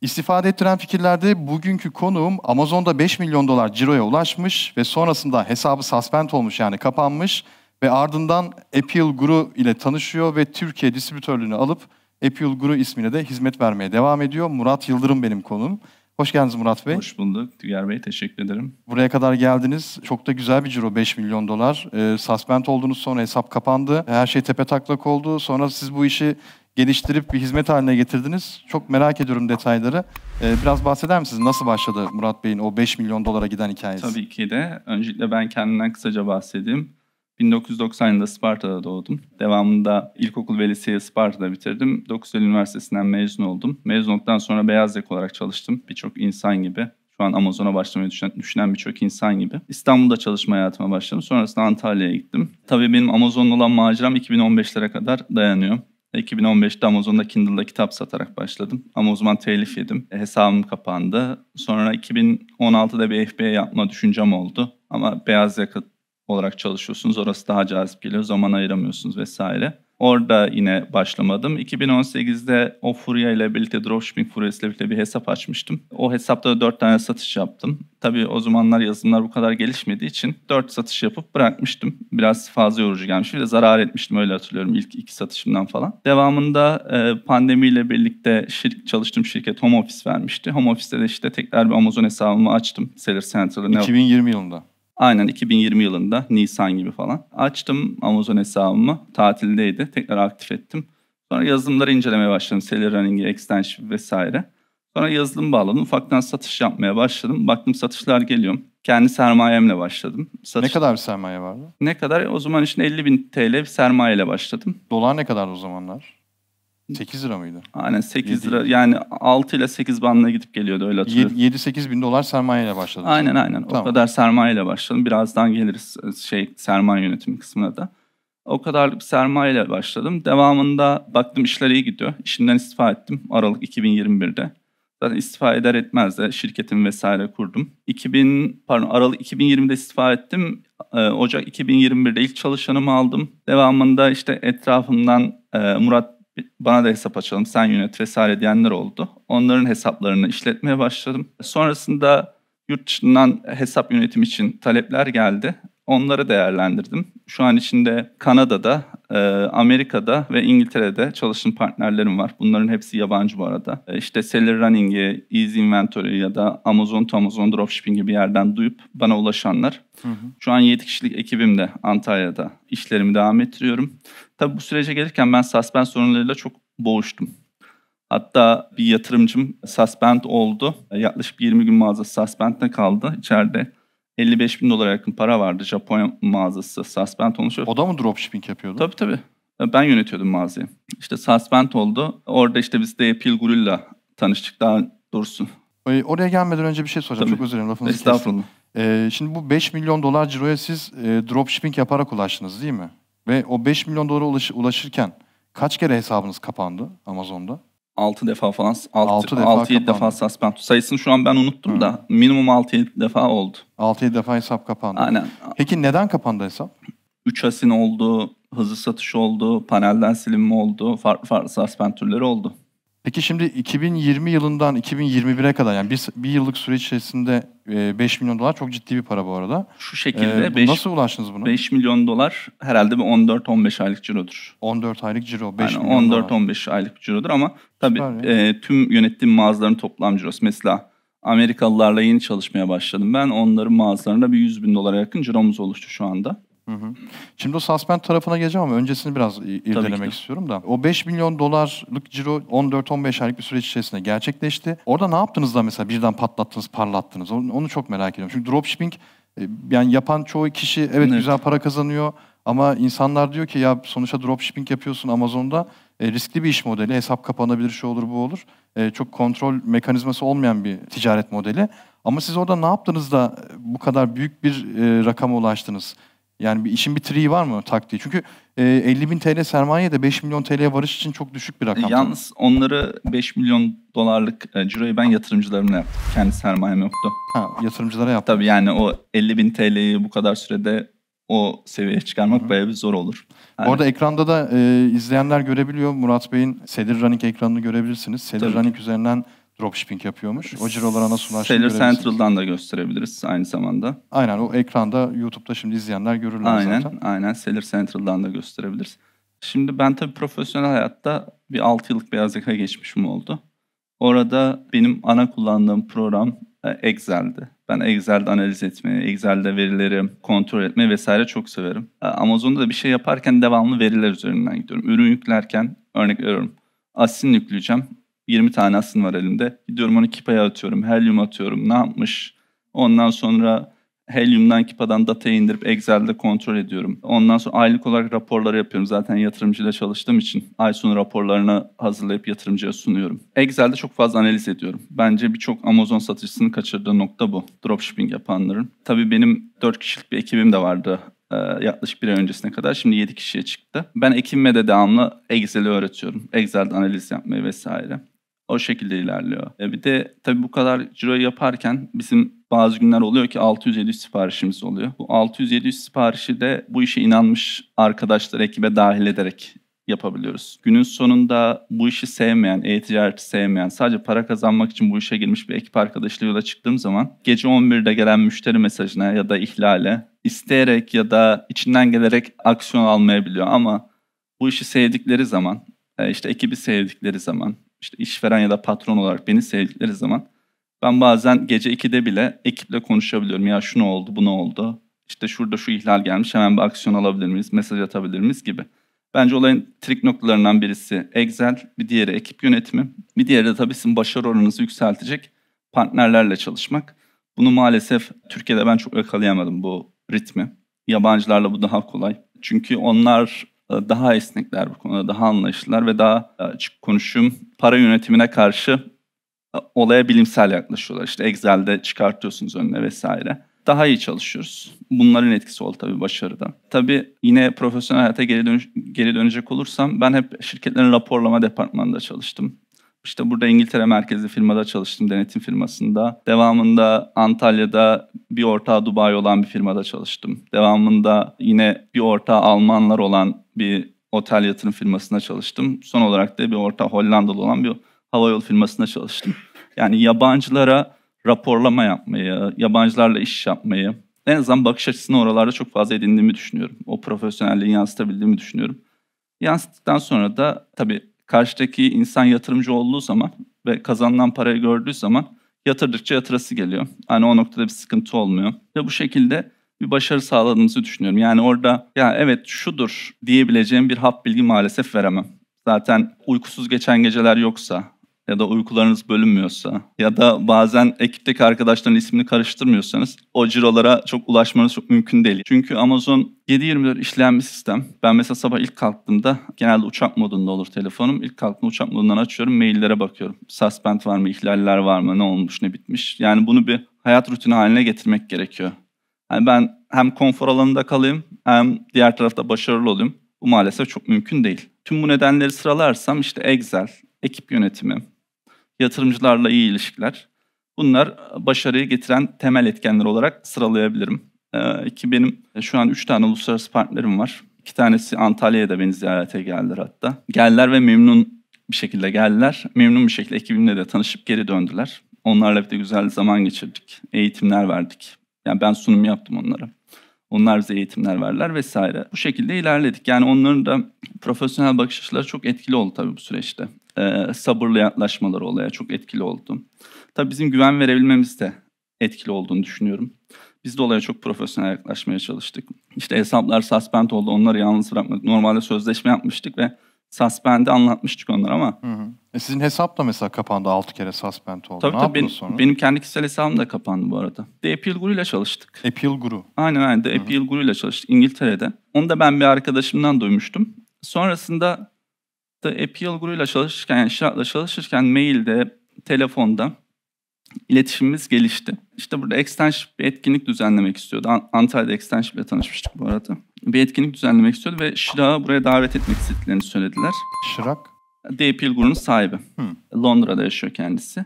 İstifade ettiren fikirlerde bugünkü konuğum Amazon'da 5 milyon dolar ciroya ulaşmış ve sonrasında hesabı suspend olmuş yani kapanmış ve ardından Apple Guru ile tanışıyor ve Türkiye distribütörlüğünü alıp Apple Guru ismine de hizmet vermeye devam ediyor. Murat Yıldırım benim konuğum. Hoş geldiniz Murat Bey. Hoş bulduk Tüger Bey. Teşekkür ederim. Buraya kadar geldiniz. Çok da güzel bir ciro 5 milyon dolar. E, suspend oldunuz sonra hesap kapandı. Her şey tepe taklak oldu. Sonra siz bu işi geliştirip bir hizmet haline getirdiniz. Çok merak ediyorum detayları. Ee, biraz bahseder misiniz? Nasıl başladı Murat Bey'in o 5 milyon dolara giden hikayesi? Tabii ki de. Öncelikle ben kendimden kısaca bahsedeyim. 1990 yılında Sparta'da doğdum. Devamında ilkokul ve liseyi Sparta'da bitirdim. 9 Eylül Üniversitesi'nden mezun oldum. Mezun olduktan sonra beyaz yaka olarak çalıştım. Birçok insan gibi. Şu an Amazon'a başlamayı düşünen, düşünen birçok insan gibi. İstanbul'da çalışma hayatıma başladım. Sonrasında Antalya'ya gittim. Tabii benim Amazon'la olan maceram 2015'lere kadar dayanıyor. 2015'te Amazon'da Kindle'da kitap satarak başladım. Ama o zaman telif yedim. E, hesabım kapandı. Sonra 2016'da bir FBA yapma düşüncem oldu. Ama beyaz yaka olarak çalışıyorsunuz. Orası daha cazip geliyor. Zaman ayıramıyorsunuz vesaire. Orada yine başlamadım. 2018'de o Furya ile birlikte Dropshipping Furya ile birlikte bir hesap açmıştım. O hesapta da 4 tane satış yaptım. Tabii o zamanlar yazılımlar bu kadar gelişmediği için 4 satış yapıp bırakmıştım. Biraz fazla yorucu gelmiş. Bir de zarar etmiştim öyle hatırlıyorum ilk iki satışımdan falan. Devamında e, pandemiyle birlikte şir çalıştığım şirket Home Office vermişti. Home Office'te de işte tekrar bir Amazon hesabımı açtım. Seller Central'ı. 2020 yılında. Aynen 2020 yılında Nisan gibi falan. Açtım Amazon hesabımı. Tatildeydi. Tekrar aktif ettim. Sonra yazılımları incelemeye başladım. Seller Running'i, Extension vesaire. Sonra yazılım bağladım. Ufaktan satış yapmaya başladım. Baktım satışlar geliyor. Kendi sermayemle başladım. Satış... Ne kadar bir sermaye vardı? Ne kadar? O zaman için 50 bin TL bir sermayeyle başladım. Dolar ne kadar o zamanlar? 8 lira mıydı? Aynen 8 7. lira. Yani 6 ile 8 bandına gidip geliyordu öyle hatırlıyorum. 7-8 bin dolar sermayeyle başladım. Aynen aynen. Tamam. O kadar sermayeyle başladım. Birazdan geliriz şey sermaye yönetimi kısmına da. O kadar bir sermayeyle başladım. Devamında baktım işler iyi gidiyor. İşimden istifa ettim Aralık 2021'de. Zaten istifa eder etmez de şirketimi vesaire kurdum. 2000 pardon Aralık 2020'de istifa ettim. Ee, Ocak 2021'de ilk çalışanımı aldım. Devamında işte etrafımdan e, Murat bana da hesap açalım sen yönet vesaire diyenler oldu. Onların hesaplarını işletmeye başladım. Sonrasında yurt dışından hesap yönetim için talepler geldi. Onları değerlendirdim. Şu an içinde Kanada'da, e, Amerika'da ve İngiltere'de çalıştığım partnerlerim var. Bunların hepsi yabancı bu arada. E, işte Seller Running'i, Easy Inventory ya da Amazon to Amazon Dropshipping gibi yerden duyup bana ulaşanlar. Hı hı. Şu an 7 kişilik ekibimde Antalya'da işlerimi devam ettiriyorum. Tabii bu sürece gelirken ben suspend sorunlarıyla çok boğuştum. Hatta bir yatırımcım suspend oldu. Yaklaşık 20 gün mağazası suspend'de kaldı. İçeride 55 bin dolara yakın para vardı. Japonya mağazası suspend olmuş. O da mı dropshipping yapıyordu? Tabii tabii. Ben yönetiyordum mağazayı. İşte suspend oldu. Orada işte biz de Apple Guru'yla tanıştık daha doğrusu. Oraya gelmeden önce bir şey soracağım. Tabii. Çok özür dilerim lafınızı Estağfurullah. Ee, şimdi bu 5 milyon dolar ciroya siz e, dropshipping yaparak ulaştınız değil mi? Ve o 5 milyon dolara ulaş, ulaşırken kaç kere hesabınız kapandı Amazon'da? 6 defa falan 6, 6 defa 6 7 defa suspend. Sayısını şu an ben unuttum Hı. da minimum 6 7 defa oldu. 6 7 defa hesap kapandı. Aynen. Peki neden kapandı hesap? 3 asin oldu, hızlı satış oldu, panelden silinme oldu, farklı farklı suspend türleri oldu. Peki şimdi 2020 yılından 2021'e kadar yani bir, bir yıllık süre içerisinde 5 e, milyon dolar çok ciddi bir para bu arada. Şu şekilde. Ee, beş, nasıl ulaştınız buna? 5 milyon dolar herhalde bir 14-15 aylık cirodur. 14 aylık ciro, 5 yani milyon 14-15 aylık cirodur ama tabii e, tüm yönettiğim mağazaların toplam cirosu. Mesela Amerikalılarla yeni çalışmaya başladım ben. Onların mağazalarında bir 100 bin dolara yakın ciromuz oluştu şu anda. Hı hı. Şimdi o suspend tarafına geleceğim ama öncesini biraz irdelemek istiyorum da. O 5 milyon dolarlık ciro 14-15 aylık bir süreç içerisinde gerçekleşti. Orada ne yaptınız da mesela birden patlattınız, parlattınız? Onu, onu çok merak ediyorum. Çünkü dropshipping e, yani yapan çoğu kişi evet, evet güzel para kazanıyor ama insanlar diyor ki ya sonuçta dropshipping yapıyorsun Amazon'da e, riskli bir iş modeli. Hesap kapanabilir, şu olur, bu olur. E, çok kontrol mekanizması olmayan bir ticaret modeli. Ama siz orada ne yaptınız da bu kadar büyük bir e, rakama ulaştınız? Yani bir işin bir triği var mı taktiği? Çünkü e, 50 bin TL sermaye de 5 milyon TL'ye varış için çok düşük bir rakam. Yalnız onları 5 milyon dolarlık e, ciroyu ben yatırımcılarımla yaptım. Kendi sermayem yoktu. Ha, yatırımcılara yaptım. Tabii yani o 50 bin TL'yi bu kadar sürede o seviyeye çıkarmak Hı-hı. bayağı bir zor olur. Yani... Bu arada ekranda da e, izleyenler görebiliyor. Murat Bey'in Sedir Running ekranını görebilirsiniz. Sedir Running üzerinden dropshipping yapıyormuş. O cirolara nasıl ulaştığını Seller. Central'dan da gösterebiliriz aynı zamanda. Aynen o ekranda YouTube'da şimdi izleyenler görürler Aynen, zaten. aynen. Seller Central'dan da gösterebiliriz. Şimdi ben tabii profesyonel hayatta bir 6 yıllık beyaz yaka geçmişim oldu. Orada benim ana kullandığım program e, Excel'di. Ben Excel'de analiz etmeyi, Excel'de verileri kontrol etmeyi vesaire çok severim. E, Amazon'da da bir şey yaparken devamlı veriler üzerinden gidiyorum. Ürün yüklerken örnek veriyorum. Asin yükleyeceğim. 20 tane asin var elimde. Gidiyorum onu Kipa'ya atıyorum, Helium atıyorum. Ne yapmış? Ondan sonra Helium'dan Kipa'dan datayı indirip Excel'de kontrol ediyorum. Ondan sonra aylık olarak raporları yapıyorum. Zaten yatırımcıyla çalıştığım için ay sonu raporlarını hazırlayıp yatırımcıya sunuyorum. Excel'de çok fazla analiz ediyorum. Bence birçok Amazon satıcısının kaçırdığı nokta bu. Dropshipping yapanların. Tabii benim 4 kişilik bir ekibim de vardı e, yaklaşık bir ay öncesine kadar. Şimdi 7 kişiye çıktı. Ben ekibime de devamlı Excel'i öğretiyorum. Excel'de analiz yapmayı vesaire. O şekilde ilerliyor. E bir de tabii bu kadar ciroyu yaparken bizim bazı günler oluyor ki 600-700 siparişimiz oluyor. Bu 600-700 siparişi de bu işe inanmış arkadaşlar ekibe dahil ederek yapabiliyoruz. Günün sonunda bu işi sevmeyen, e-ticareti sevmeyen, sadece para kazanmak için bu işe girmiş bir ekip arkadaşıyla yola çıktığım zaman gece 11'de gelen müşteri mesajına ya da ihlale isteyerek ya da içinden gelerek aksiyon almayabiliyor ama bu işi sevdikleri zaman, e, işte ekibi sevdikleri zaman, işte işveren ya da patron olarak beni sevdikleri zaman ben bazen gece 2'de bile ekiple konuşabiliyorum. Ya şu ne oldu, bu ne oldu? İşte şurada şu ihlal gelmiş, hemen bir aksiyon alabilir miyiz, mesaj atabilir miyiz gibi. Bence olayın trik noktalarından birisi Excel, bir diğeri ekip yönetimi, bir diğeri de tabii sizin başarı oranınızı yükseltecek partnerlerle çalışmak. Bunu maalesef Türkiye'de ben çok yakalayamadım bu ritmi. Yabancılarla bu daha kolay. Çünkü onlar daha esnekler bu konuda, daha anlayışlılar ve daha açık konuşum para yönetimine karşı e, olaya bilimsel yaklaşıyorlar. İşte Excel'de çıkartıyorsunuz önüne vesaire. Daha iyi çalışıyoruz. Bunların etkisi oldu tabii başarıda. Tabii yine profesyonel hayata geri, dönüş, geri dönecek olursam ben hep şirketlerin raporlama departmanında çalıştım. İşte burada İngiltere merkezli firmada çalıştım, denetim firmasında. Devamında Antalya'da bir ortağı Dubai olan bir firmada çalıştım. Devamında yine bir ortağı Almanlar olan bir otel yatırım firmasında çalıştım. Son olarak da bir ortağı Hollandalı olan bir havayolu firmasında çalıştım. Yani yabancılara raporlama yapmayı, yabancılarla iş yapmayı, en azından bakış açısını oralarda çok fazla edindiğimi düşünüyorum. O profesyonelliği yansıtabildiğimi düşünüyorum. Yansıttıktan sonra da tabii karşıdaki insan yatırımcı olduğu zaman ve kazanılan parayı gördüğü zaman yatırdıkça yatırası geliyor. Hani o noktada bir sıkıntı olmuyor. Ve bu şekilde bir başarı sağladığımızı düşünüyorum. Yani orada ya evet şudur diyebileceğim bir hap bilgi maalesef veremem. Zaten uykusuz geçen geceler yoksa ya da uykularınız bölünmüyorsa ya da bazen ekipteki arkadaşların ismini karıştırmıyorsanız o cirolara çok ulaşmanız çok mümkün değil. Çünkü Amazon 7-24 işleyen bir sistem. Ben mesela sabah ilk kalktığımda genelde uçak modunda olur telefonum. İlk kalktığımda uçak modundan açıyorum, maillere bakıyorum. Suspend var mı, ihlaller var mı, ne olmuş, ne bitmiş. Yani bunu bir hayat rutini haline getirmek gerekiyor. Yani ben hem konfor alanında kalayım hem diğer tarafta başarılı olayım. Bu maalesef çok mümkün değil. Tüm bu nedenleri sıralarsam işte Excel, ekip yönetimi, yatırımcılarla iyi ilişkiler. Bunlar başarıyı getiren temel etkenler olarak sıralayabilirim. Ee, ki benim şu an üç tane uluslararası partnerim var. İki tanesi Antalya'ya da beni ziyarete geldiler hatta. Geldiler ve memnun bir şekilde geldiler. Memnun bir şekilde ekibimle de tanışıp geri döndüler. Onlarla bir de güzel zaman geçirdik. Eğitimler verdik. Yani ben sunum yaptım onlara. Onlar bize eğitimler verdiler vesaire. Bu şekilde ilerledik. Yani onların da profesyonel bakış açıları çok etkili oldu tabii bu süreçte. Ee, sabırlı yaklaşmaları olaya çok etkili oldu. Tabii bizim güven verebilmemiz de etkili olduğunu düşünüyorum. Biz de olaya çok profesyonel yaklaşmaya çalıştık. İşte hesaplar suspend oldu, onları yalnız bırakmadık. Normalde sözleşme yapmıştık ve suspend'i anlatmıştık onlara ama. Hı hı. E sizin hesap da mesela kapandı 6 kere suspend oldu. Tabii ne tabii benim, sonra? benim kendi kişisel hesabım da kapandı bu arada. The Appeal Guru ile çalıştık. Appeal Guru. Aynen aynen The Appeal Guru ile çalıştık İngiltere'de. Onu da ben bir arkadaşımdan duymuştum. Sonrasında The Appeal Guru ile çalışırken, yani Şirat'la çalışırken mailde, telefonda iletişimimiz gelişti. İşte burada Extension bir etkinlik düzenlemek istiyordu. An- Antalya'da Extension ile tanışmıştık bu arada. Bir etkinlik düzenlemek istiyordu ve Şirak'ı buraya davet etmek istediklerini söylediler. Şırak. The Appeal Guru'nun sahibi. Hı. Londra'da yaşıyor kendisi.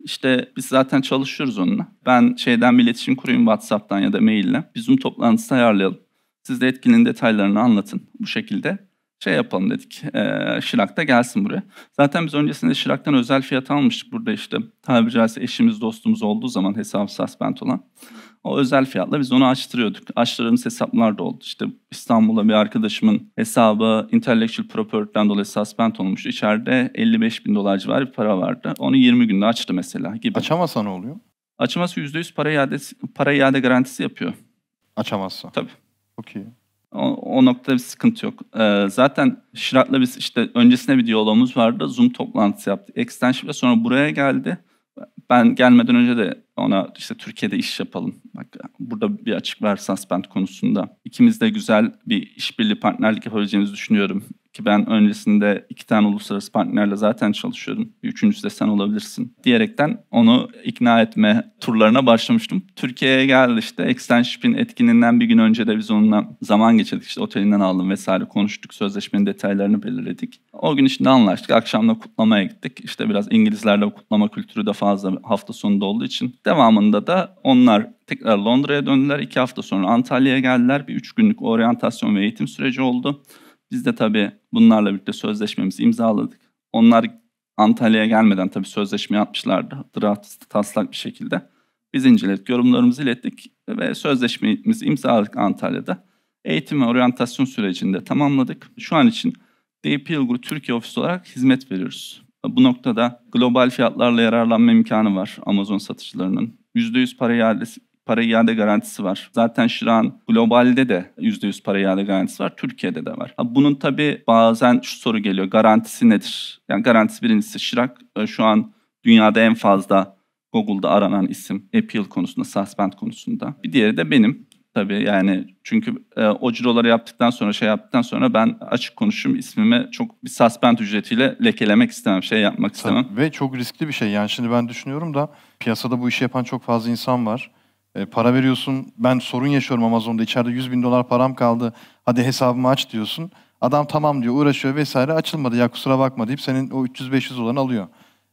İşte biz zaten çalışıyoruz onunla. Ben şeyden bir iletişim kurayım WhatsApp'tan ya da maille. Bir Zoom toplantısı ayarlayalım. Siz de etkinliğin detaylarını anlatın bu şekilde. Şey yapalım dedik. E, Şirak da gelsin buraya. Zaten biz öncesinde Şirak'tan özel fiyat almıştık. Burada işte tabiri caizse eşimiz dostumuz olduğu zaman hesabı suspend olan. O özel fiyatla biz onu açtırıyorduk. Açtırdığımız hesaplar da oldu. İşte İstanbul'da bir arkadaşımın hesabı intellectual property'den dolayı suspend olmuştu. İçeride 55 bin dolar civarı bir para vardı. Onu 20 günde açtı mesela gibi. Açamazsa ne oluyor? Açması %100 para iade, para iade garantisi yapıyor. Açamazsa. Tabii. Çok iyi. O, o noktada bir sıkıntı yok. Ee, zaten Şirat'la biz işte öncesinde bir diyalogumuz vardı. Zoom toplantısı yaptık. Extension'da sonra buraya geldi. Ben gelmeden önce de ona işte Türkiye'de iş yapalım. Bak burada bir açık var suspend konusunda. İkimiz de güzel bir işbirliği partnerlik yapabileceğimizi düşünüyorum ki ben öncesinde iki tane uluslararası partnerle zaten çalışıyordum. Üçüncüsü de sen olabilirsin diyerekten onu ikna etme turlarına başlamıştım. Türkiye'ye geldi işte Extension'in etkininden bir gün önce de biz onunla zaman geçirdik. İşte otelinden aldım vesaire konuştuk. Sözleşmenin detaylarını belirledik. O gün içinde anlaştık. Akşamda kutlamaya gittik. İşte biraz İngilizlerle kutlama kültürü de fazla hafta sonunda olduğu için. Devamında da onlar tekrar Londra'ya döndüler. İki hafta sonra Antalya'ya geldiler. Bir üç günlük oryantasyon ve eğitim süreci oldu. Biz de tabii bunlarla birlikte sözleşmemizi imzaladık. Onlar Antalya'ya gelmeden tabii sözleşme yapmışlardı. Draft taslak bir şekilde. Biz inceledik, yorumlarımızı ilettik ve sözleşmemizi imzaladık Antalya'da. Eğitim ve oryantasyon sürecinde tamamladık. Şu an için DP Ilgur Türkiye ofisi olarak hizmet veriyoruz. Bu noktada global fiyatlarla yararlanma imkanı var Amazon satıcılarının. %100 para iadesi, para iade garantisi var. Zaten Şiran globalde de %100 para iade garantisi var. Türkiye'de de var. Bunun tabii bazen şu soru geliyor. Garantisi nedir? Yani garantisi birincisi Şirak e, şu an dünyada en fazla Google'da aranan isim appeal konusunda, suspend konusunda. Bir diğeri de benim tabii yani çünkü e, o ciroları yaptıktan sonra şey yaptıktan sonra ben açık konuşayım ismimi çok bir suspend ücretiyle lekelemek istemem, şey yapmak istemem. Tabii. Ve çok riskli bir şey yani şimdi ben düşünüyorum da piyasada bu işi yapan çok fazla insan var. E, para veriyorsun. Ben sorun yaşıyorum Amazon'da. içeride 100 bin dolar param kaldı. Hadi hesabımı aç diyorsun. Adam tamam diyor uğraşıyor vesaire açılmadı ya kusura bakma deyip senin o 300-500 dolarını alıyor.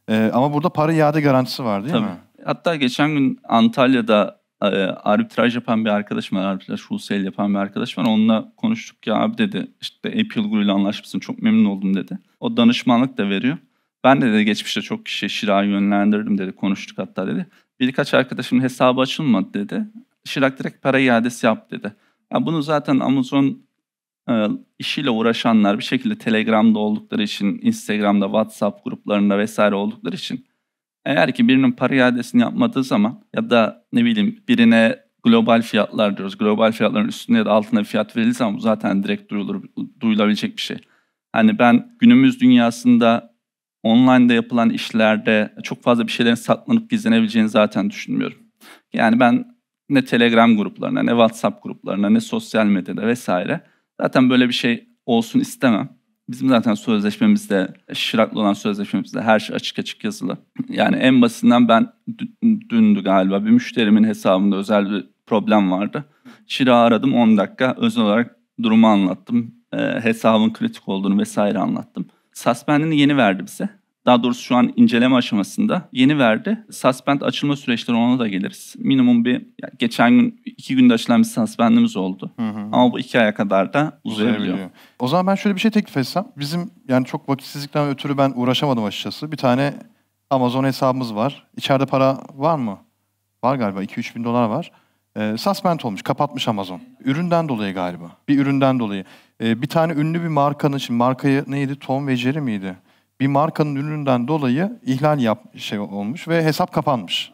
E, ama burada para iade garantisi var değil Tabii. mi? Hatta geçen gün Antalya'da e, arbitraj yapan bir arkadaşım var. Arbitraj wholesale yapan bir arkadaş var. Onunla konuştuk ya abi dedi işte Apple ile anlaşmışsın çok memnun oldum dedi. O danışmanlık da veriyor. Ben de, de geçmişte çok kişi Şira'yı yönlendirdim dedi. Konuştuk hatta dedi. Birkaç arkadaşımın hesabı açılmadı dedi. Şirak direkt para iadesi yap dedi. Yani bunu zaten Amazon e, işiyle uğraşanlar bir şekilde Telegram'da oldukları için, Instagram'da, WhatsApp gruplarında vesaire oldukları için eğer ki birinin para iadesini yapmadığı zaman ya da ne bileyim birine global fiyatlar diyoruz. Global fiyatların üstünde ya da altında bir fiyat verilirse bu zaten direkt duyulur, duyulabilecek bir şey. Hani ben günümüz dünyasında online'da yapılan işlerde çok fazla bir şeylerin saklanıp gizlenebileceğini zaten düşünmüyorum. Yani ben ne Telegram gruplarına, ne WhatsApp gruplarına, ne sosyal medyada vesaire zaten böyle bir şey olsun istemem. Bizim zaten sözleşmemizde, Şirak'la olan sözleşmemizde her şey açık açık yazılı. Yani en basitinden ben dündü galiba bir müşterimin hesabında özel bir problem vardı. Şirak'ı aradım 10 dakika özel olarak durumu anlattım. E, hesabın kritik olduğunu vesaire anlattım. Suspend'ini yeni verdi bize. Daha doğrusu şu an inceleme aşamasında yeni verdi. Suspend açılma süreçleri ona da geliriz. Minimum bir yani geçen gün iki günde açılan bir suspendimiz oldu. Hı hı. Ama bu iki aya kadar da uzayabiliyor. uzayabiliyor. O zaman ben şöyle bir şey teklif etsem. Bizim yani çok vakitsizlikten ötürü ben uğraşamadım açıkçası. Bir tane Amazon hesabımız var. İçeride para var mı? Var galiba 2-3 bin dolar var. E, suspend olmuş, kapatmış Amazon. Üründen dolayı galiba. Bir üründen dolayı. E, bir tane ünlü bir markanın, şimdi markayı neydi? Tom ve Jerry miydi? Bir markanın ürününden dolayı ihlal yap şey olmuş ve hesap kapanmış.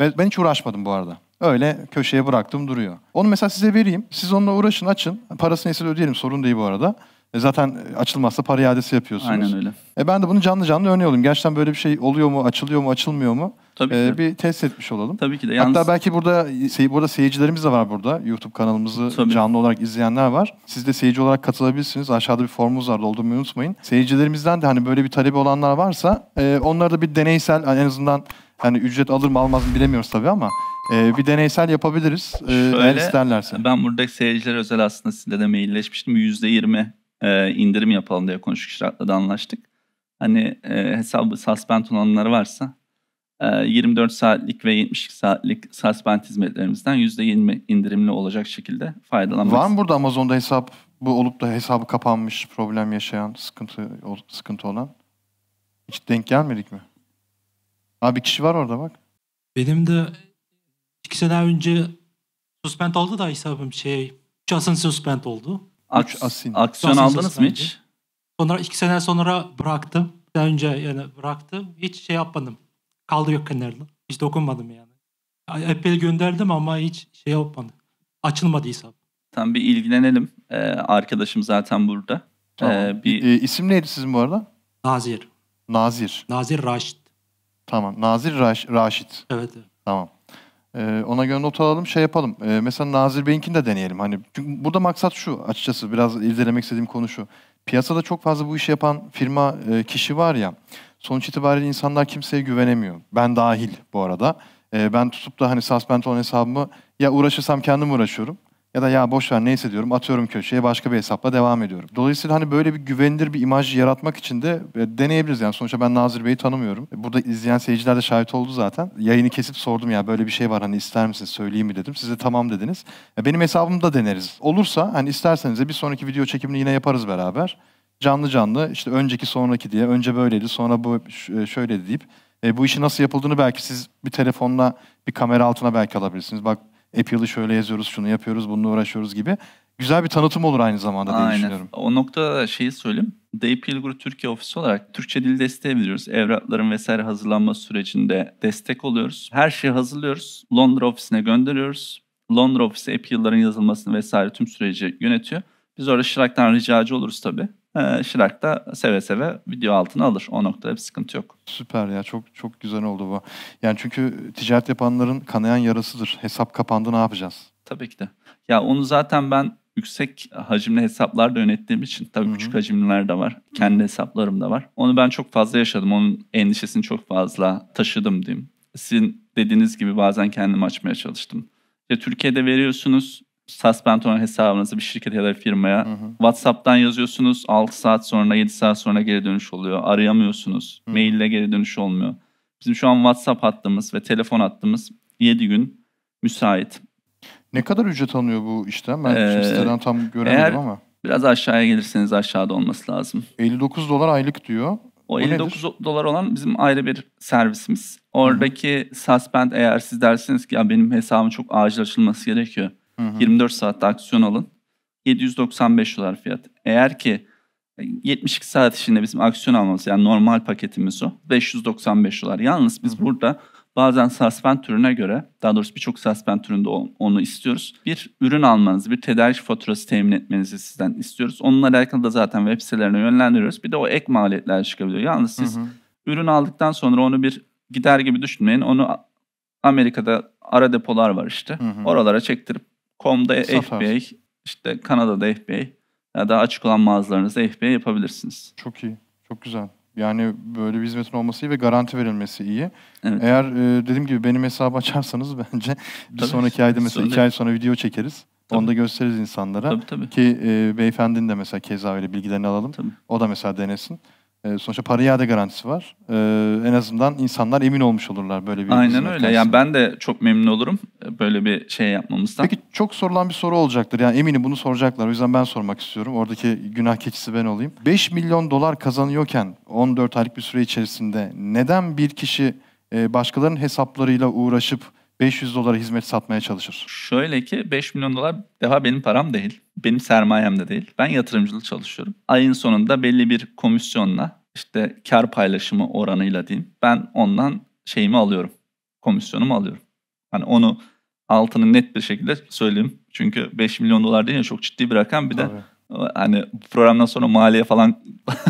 Ve ben hiç uğraşmadım bu arada. Öyle köşeye bıraktım duruyor. Onu mesela size vereyim. Siz onunla uğraşın, açın. Parasını neyse ödeyelim. Sorun değil bu arada. E zaten açılmazsa para iadesi yapıyorsunuz. Aynen öyle. E ben de bunu canlı canlı örneği olayım. Gerçekten böyle bir şey oluyor mu, açılıyor mu, açılmıyor mu? Tabii e, ki. Bir test etmiş olalım. Tabii ki de. Yalnız... Hatta belki burada burada seyircilerimiz de var burada. YouTube kanalımızı Tabii. canlı olarak izleyenler var. Siz de seyirci olarak katılabilirsiniz. Aşağıda bir formumuz var. Doldurmayı unutmayın. Seyircilerimizden de hani böyle bir talebi olanlar varsa e, onları da bir deneysel en azından hani ücret alır mı almaz mı bilemiyoruz tabii ama e, bir deneysel yapabiliriz. E, Şöyle, eğer isterlerse. Ben buradaki seyirciler özel aslında sizinle de mailleşmiştim. %20 e, indirim yapalım diye konuştuk. Şirat'la da anlaştık. Hani e, hesabı suspend olanlar varsa 24 saatlik ve 72 saatlik suspend hizmetlerimizden %20 indirimli olacak şekilde faydalanmak. Var mı burada Amazon'da hesap Bu olup da hesabı kapanmış, problem yaşayan, sıkıntı sıkıntı olan. Hiç denk gelmedik mi? Abi bir kişi var orada bak. Benim de iki sene önce suspend oldu da hesabım şey. Üç asın suspend oldu. Aks- Üç asin. Aksiyon Asin aldınız mı hiç? Sonra iki sene sonra bıraktım. Daha önce yani bıraktım. Hiç şey yapmadım. Kaldı yok kenarda. Hiç dokunmadım yani. Apple gönderdim ama hiç şey yapmadım. Açılmadı hesap. Tam bir ilgilenelim. Ee, arkadaşım zaten burada. Tamam. Ee, bir E, isim neydi sizin bu arada? Nazir. Nazir. Nazir Raşit. Tamam. Nazir Raş- Raşit. Evet. evet. Tamam. Ee, ona göre not alalım, şey yapalım. Ee, mesela Nazir Bey'inkini de deneyelim. Hani çünkü burada maksat şu açıkçası biraz irdelemek istediğim konu şu. Piyasada çok fazla bu işi yapan firma, e, kişi var ya. Sonuç itibariyle insanlar kimseye güvenemiyor. Ben dahil bu arada. Ee, ben tutup da hani suspend olan hesabımı ya uğraşırsam kendim uğraşıyorum. Ya da ya boş ver neyse diyorum atıyorum köşeye başka bir hesapla devam ediyorum. Dolayısıyla hani böyle bir güvenilir bir imaj yaratmak için de e, deneyebiliriz yani. Sonuçta ben Nazır Bey'i tanımıyorum. E, Burada izleyen seyirciler de şahit oldu zaten. Yayını kesip sordum ya böyle bir şey var hani ister misiniz söyleyeyim mi dedim. Siz de tamam dediniz. E, Benim hesabımda deneriz. Olursa hani isterseniz de bir sonraki video çekimini yine yaparız beraber. Canlı canlı işte önceki sonraki diye önce böyleydi sonra bu ş- şöyleydi deyip e, bu işi nasıl yapıldığını belki siz bir telefonla bir kamera altına belki alabilirsiniz. Bak Apple'ı şöyle yazıyoruz, şunu yapıyoruz, bununla uğraşıyoruz gibi. Güzel bir tanıtım olur aynı zamanda diye Aynen. düşünüyorum. O noktada da şeyi söyleyeyim. DPL Group Türkiye ofisi olarak Türkçe dil desteği veriyoruz. Evrakların vesaire hazırlanma sürecinde destek oluyoruz. Her şeyi hazırlıyoruz. Londra ofisine gönderiyoruz. Londra ofisi API'ların yazılmasını vesaire tüm süreci yönetiyor. Biz orada Şirak'tan ricacı oluruz tabii. Şirak da seve seve video altına alır. O noktada bir sıkıntı yok. Süper ya çok çok güzel oldu bu. Yani çünkü ticaret yapanların kanayan yarasıdır. Hesap kapandı ne yapacağız? Tabii ki de. Ya onu zaten ben yüksek hacimli hesaplarda yönettiğim için tabii Hı hı. küçük hacimliler de var. Kendi hesaplarım da var. Onu ben çok fazla yaşadım. Onun endişesini çok fazla taşıdım diyeyim. Sizin dediğiniz gibi bazen kendim açmaya çalıştım. İşte Türkiye'de veriyorsunuz suspend olan hesabınızı bir şirkete ya da firmaya. Hı hı. WhatsApp'tan yazıyorsunuz 6 saat sonra 7 saat sonra geri dönüş oluyor. Arayamıyorsunuz. Hı. Maille geri dönüş olmuyor. Bizim şu an WhatsApp hattımız ve telefon hattımız 7 gün müsait. Ne kadar ücret alınıyor bu işten? Ben Ee, siteden tam göremedim eğer- ama. Biraz aşağıya gelirseniz aşağıda olması lazım. 59 dolar aylık diyor. O Bu 59 dolar olan bizim ayrı bir servisimiz. Oradaki suspend eğer siz derseniz ki ya benim hesabım çok acil açılması gerekiyor. Hı hı. 24 saatte aksiyon alın. 795 dolar fiyat. Eğer ki 72 saat içinde bizim aksiyon almamız yani normal paketimiz o. 595 dolar. Yalnız biz Hı hı. burada bazen suspend türüne göre daha doğrusu birçok suspend türünde onu istiyoruz. Bir ürün almanızı, bir tedarik faturası temin etmenizi sizden istiyoruz. Onunla alakalı da zaten web sitelerine yönlendiriyoruz. Bir de o ek maliyetler çıkabiliyor. Yalnız siz Hı hı. ürün aldıktan sonra onu bir gider gibi düşünmeyin. Onu Amerika'da ara depolar var işte. Hı hı. Oralara çektirip Com'da Satarsın. FBA, işte Kanada'da FBA ya da açık olan mağazalarınızda FBA yapabilirsiniz. Çok iyi. Çok güzel. Yani böyle bir hizmetin olması iyi ve garanti verilmesi iyi. Evet. Eğer e, dediğim gibi benim hesabı açarsanız bence bir Tabii, sonraki ayda mesela iki ay sonra video çekeriz. Onu da Tabii. gösteririz insanlara. Tabii tabii. Ki e, beyefendinin de mesela keza öyle bilgilerini alalım. Tabii. O da mesela denesin. E, sonuçta para iade garantisi var. E, en azından insanlar emin olmuş olurlar böyle bir Aynen öyle. Yani karşısında. ben de çok memnun olurum böyle bir şey yapmamızdan. Peki çok sorulan bir soru olacaktır. Yani eminim bunu soracaklar. O yüzden ben sormak istiyorum. Oradaki günah keçisi ben olayım. 5 milyon dolar kazanıyorken 14 aylık bir süre içerisinde neden bir kişi e, başkalarının hesaplarıyla uğraşıp 500 dolara hizmet satmaya çalışır? Şöyle ki 5 milyon dolar daha benim param değil. Benim sermayem de değil. Ben yatırımcılık çalışıyorum. Ayın sonunda belli bir komisyonla işte kar paylaşımı oranıyla diyeyim. Ben ondan şeyimi alıyorum. Komisyonumu alıyorum. Hani onu altını net bir şekilde söyleyeyim. Çünkü 5 milyon dolar değil ya çok ciddi bir rakam. Bir de Tabii. Hani programdan sonra maliye falan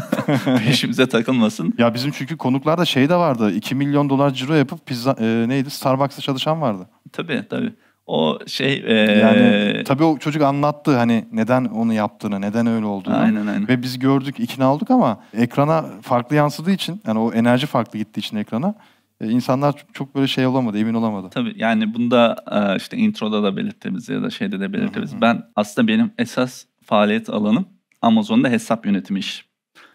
peşimize takılmasın. Ya bizim çünkü konuklarda şey de vardı. 2 milyon dolar ciro yapıp pizza e, neydi Starbucks'ta çalışan vardı. Tabii tabii. O şey e, Yani tabii o çocuk anlattı hani neden onu yaptığını, neden öyle olduğunu. aynen aynen. Ve biz gördük, ikna olduk ama ekrana farklı yansıdığı için, yani o enerji farklı gittiği için ekrana e, insanlar çok- böyle şey olamadı, emin olamadı. Tabii yani bunda e, işte introda da belirttiğimiz ya da şeyde de belirttiğimiz. Ben aslında benim esas faaliyet alanım Amazon'da hesap yönetimi iş.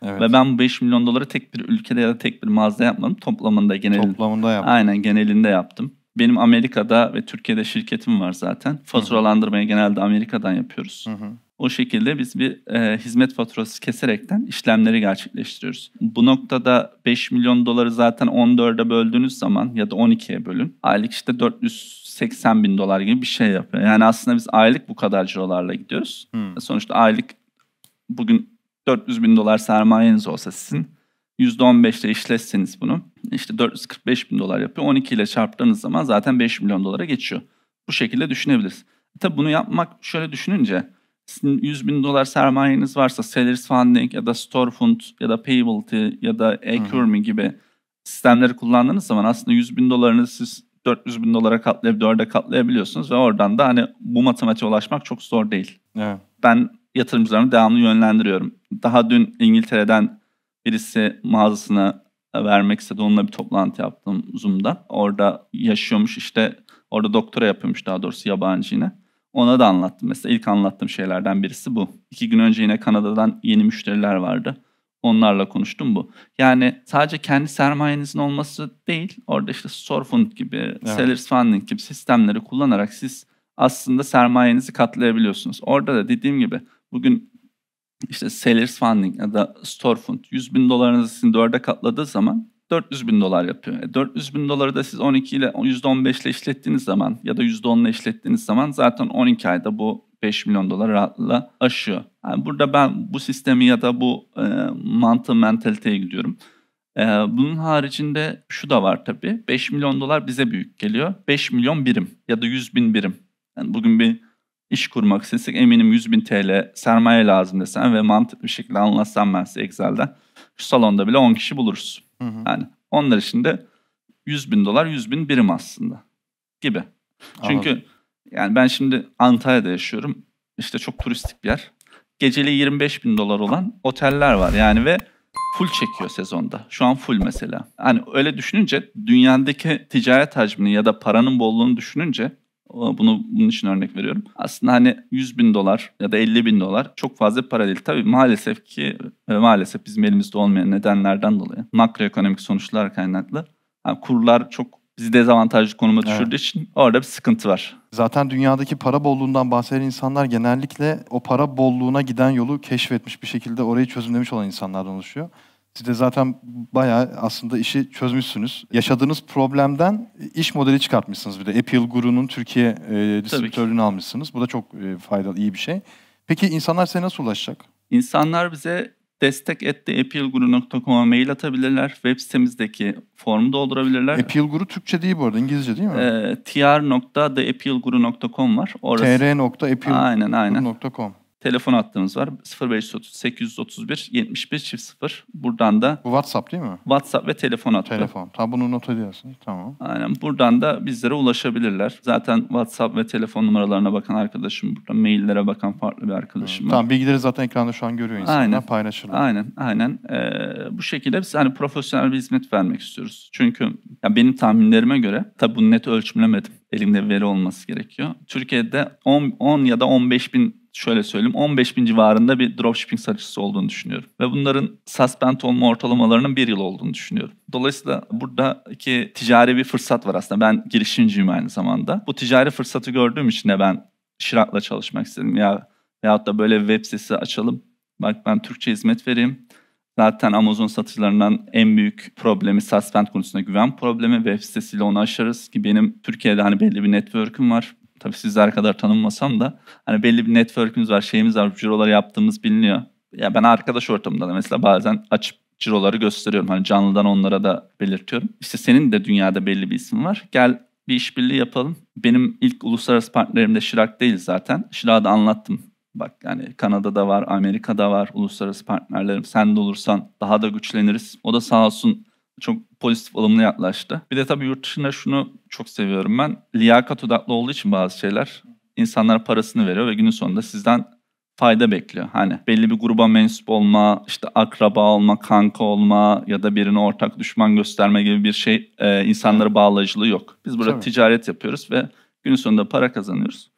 Evet. Ve ben bu 5 milyon doları tek bir ülkede ya da tek bir mağazada yapmadım. Toplamında genelinde. Toplamında yap. Aynen genelinde yaptım. Benim Amerika'da ve Türkiye'de şirketim var zaten. Faturalandırmayı genelde Amerika'dan yapıyoruz. Hı hı. O şekilde biz bir e, hizmet faturası keserekten işlemleri gerçekleştiriyoruz. Bu noktada 5 milyon doları zaten 14'e böldüğünüz zaman ya da 12'ye bölün. Aylık işte 480 bin dolar gibi bir şey yapıyor. Yani aslında biz aylık bu kadar cirolarla gidiyoruz. Hmm. Sonuçta aylık bugün 400 bin dolar sermayeniz olsa sizin %15 ile işletseniz bunu işte 445 bin dolar yapıyor. 12 ile çarptığınız zaman zaten 5 milyon dolara geçiyor. Bu şekilde düşünebiliriz. Tabii bunu yapmak şöyle düşününce sizin 100 bin dolar sermayeniz varsa Sellers Funding ya da Storefund ya da Payability ya da Accurme gibi sistemleri kullandığınız zaman aslında 100 bin dolarını siz 400 bin dolara katlayıp 4'e katlayabiliyorsunuz ve oradan da hani bu matematiğe ulaşmak çok zor değil. Evet. Ben yatırımcılarımı devamlı yönlendiriyorum. Daha dün İngiltere'den birisi mağazasına vermek istedi. Onunla bir toplantı yaptım Zoom'da. Orada yaşıyormuş işte orada doktora yapıyormuş daha doğrusu yabancı yine. Ona da anlattım. Mesela ilk anlattığım şeylerden birisi bu. İki gün önce yine Kanada'dan yeni müşteriler vardı. Onlarla konuştum bu. Yani sadece kendi sermayenizin olması değil, orada işte Storefund gibi, evet. Sellers Funding gibi sistemleri kullanarak siz aslında sermayenizi katlayabiliyorsunuz. Orada da dediğim gibi bugün işte Sellers Funding ya da Storefund 100 bin dolarınızı sizin dörde katladığı zaman 400 bin dolar yapıyor. E 400 bin doları da siz 12 ile %15 ile işlettiğiniz zaman ya da %10 ile işlettiğiniz zaman zaten 12 ayda bu 5 milyon dolar rahatlıkla aşıyor. Yani burada ben bu sistemi ya da bu e, mantığı mentaliteye gidiyorum. E, bunun haricinde şu da var tabii. 5 milyon dolar bize büyük geliyor. 5 milyon birim ya da 100 bin birim. Yani bugün bir iş kurmak istesek eminim 100 bin TL sermaye lazım desen ve mantıklı bir şekilde anlatsam ben size Excel'den. Şu salonda bile 10 kişi buluruz. Hı hı. Yani onlar için de 100 bin dolar 100 bin birim aslında gibi. Çünkü Anladım. Yani ben şimdi Antalya'da yaşıyorum. İşte çok turistik bir yer. Geceli 25 bin dolar olan oteller var yani ve full çekiyor sezonda. Şu an full mesela. Hani öyle düşününce dünyadaki ticaret hacmini ya da paranın bolluğunu düşününce bunu bunun için örnek veriyorum. Aslında hani 100 bin dolar ya da 50 bin dolar çok fazla para değil. Tabii maalesef ki ve maalesef bizim elimizde olmayan nedenlerden dolayı makroekonomik sonuçlar kaynaklı yani kurlar çok bizi dezavantajlı konuma düşürdüğü evet. için orada bir sıkıntı var. Zaten dünyadaki para bolluğundan bahseden insanlar genellikle o para bolluğuna giden yolu keşfetmiş bir şekilde orayı çözümlemiş olan insanlardan oluşuyor. Siz de zaten bayağı aslında işi çözmüşsünüz. Yaşadığınız problemden iş modeli çıkartmışsınız bir de. Apple Guru'nun Türkiye e, distribütörlüğünü almışsınız. Bu da çok e, faydalı, iyi bir şey. Peki insanlar size nasıl ulaşacak? İnsanlar bize destek destek.appleguru.com'a mail atabilirler. Web sitemizdeki formu doldurabilirler. Apple Guru Türkçe değil bu arada İngilizce değil mi? E, tr.theappleguru.com var. Orası... tr.appleguru.com telefon hattımız var. 0530 831 71 0. Buradan da Bu WhatsApp değil mi? WhatsApp ve telefon hattı. Telefon. Tamam bunu not ediyorsun. Tamam. Aynen. Buradan da bizlere ulaşabilirler. Zaten WhatsApp ve telefon numaralarına bakan arkadaşım burada. Maillere bakan farklı bir arkadaşım var. Tamam bilgileri zaten ekranda şu an görüyor insanlar. Aynen. Paylaşırlar. Aynen. Aynen. Ee, bu şekilde biz hani profesyonel bir hizmet vermek istiyoruz. Çünkü ya benim tahminlerime göre tabi bunu net ölçümlemedim. Elimde veri olması gerekiyor. Türkiye'de 10, 10 ya da 15 bin şöyle söyleyeyim 15 bin civarında bir dropshipping satıcısı olduğunu düşünüyorum. Ve bunların suspend olma ortalamalarının bir yıl olduğunu düşünüyorum. Dolayısıyla buradaki ticari bir fırsat var aslında. Ben girişimciyim aynı zamanda. Bu ticari fırsatı gördüğüm için de ben Şirak'la çalışmak istedim. Ya veyahut da böyle web sitesi açalım. Bak ben Türkçe hizmet vereyim. Zaten Amazon satıcılarından en büyük problemi suspend konusunda güven problemi. Web sitesiyle onu aşarız ki benim Türkiye'de hani belli bir network'üm var tabii sizler kadar tanınmasam da hani belli bir network'ümüz var, şeyimiz var, ciroları yaptığımız biliniyor. Ya ben arkadaş ortamında da mesela bazen açıp ciroları gösteriyorum. Hani canlıdan onlara da belirtiyorum. İşte senin de dünyada belli bir isim var. Gel bir işbirliği yapalım. Benim ilk uluslararası partnerim de Şirak değil zaten. Şirak'ı da anlattım. Bak yani Kanada'da var, Amerika'da var uluslararası partnerlerim. Sen de olursan daha da güçleniriz. O da sağ olsun çok pozitif olumlu yaklaştı. Bir de tabii yurt dışında şunu çok seviyorum ben. Liyakat odaklı olduğu için bazı şeyler insanlara parasını veriyor ve günün sonunda sizden fayda bekliyor. Hani belli bir gruba mensup olma, işte akraba olma, kanka olma ya da birini ortak düşman gösterme gibi bir şey e, insanları bağlayıcılığı yok. Biz burada Tabii. ticaret yapıyoruz ve günün sonunda para kazanıyoruz.